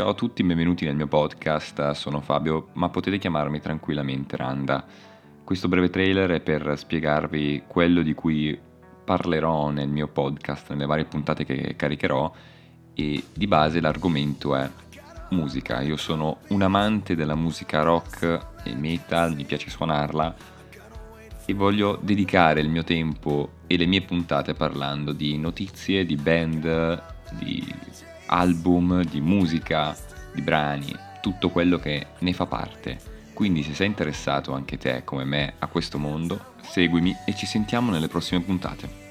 Ciao a tutti, benvenuti nel mio podcast, sono Fabio, ma potete chiamarmi tranquillamente Randa. Questo breve trailer è per spiegarvi quello di cui parlerò nel mio podcast, nelle varie puntate che caricherò e di base l'argomento è musica. Io sono un amante della musica rock e metal, mi piace suonarla e voglio dedicare il mio tempo e le mie puntate parlando di notizie, di band, di album, di musica, di brani, tutto quello che ne fa parte. Quindi se sei interessato anche te come me a questo mondo, seguimi e ci sentiamo nelle prossime puntate.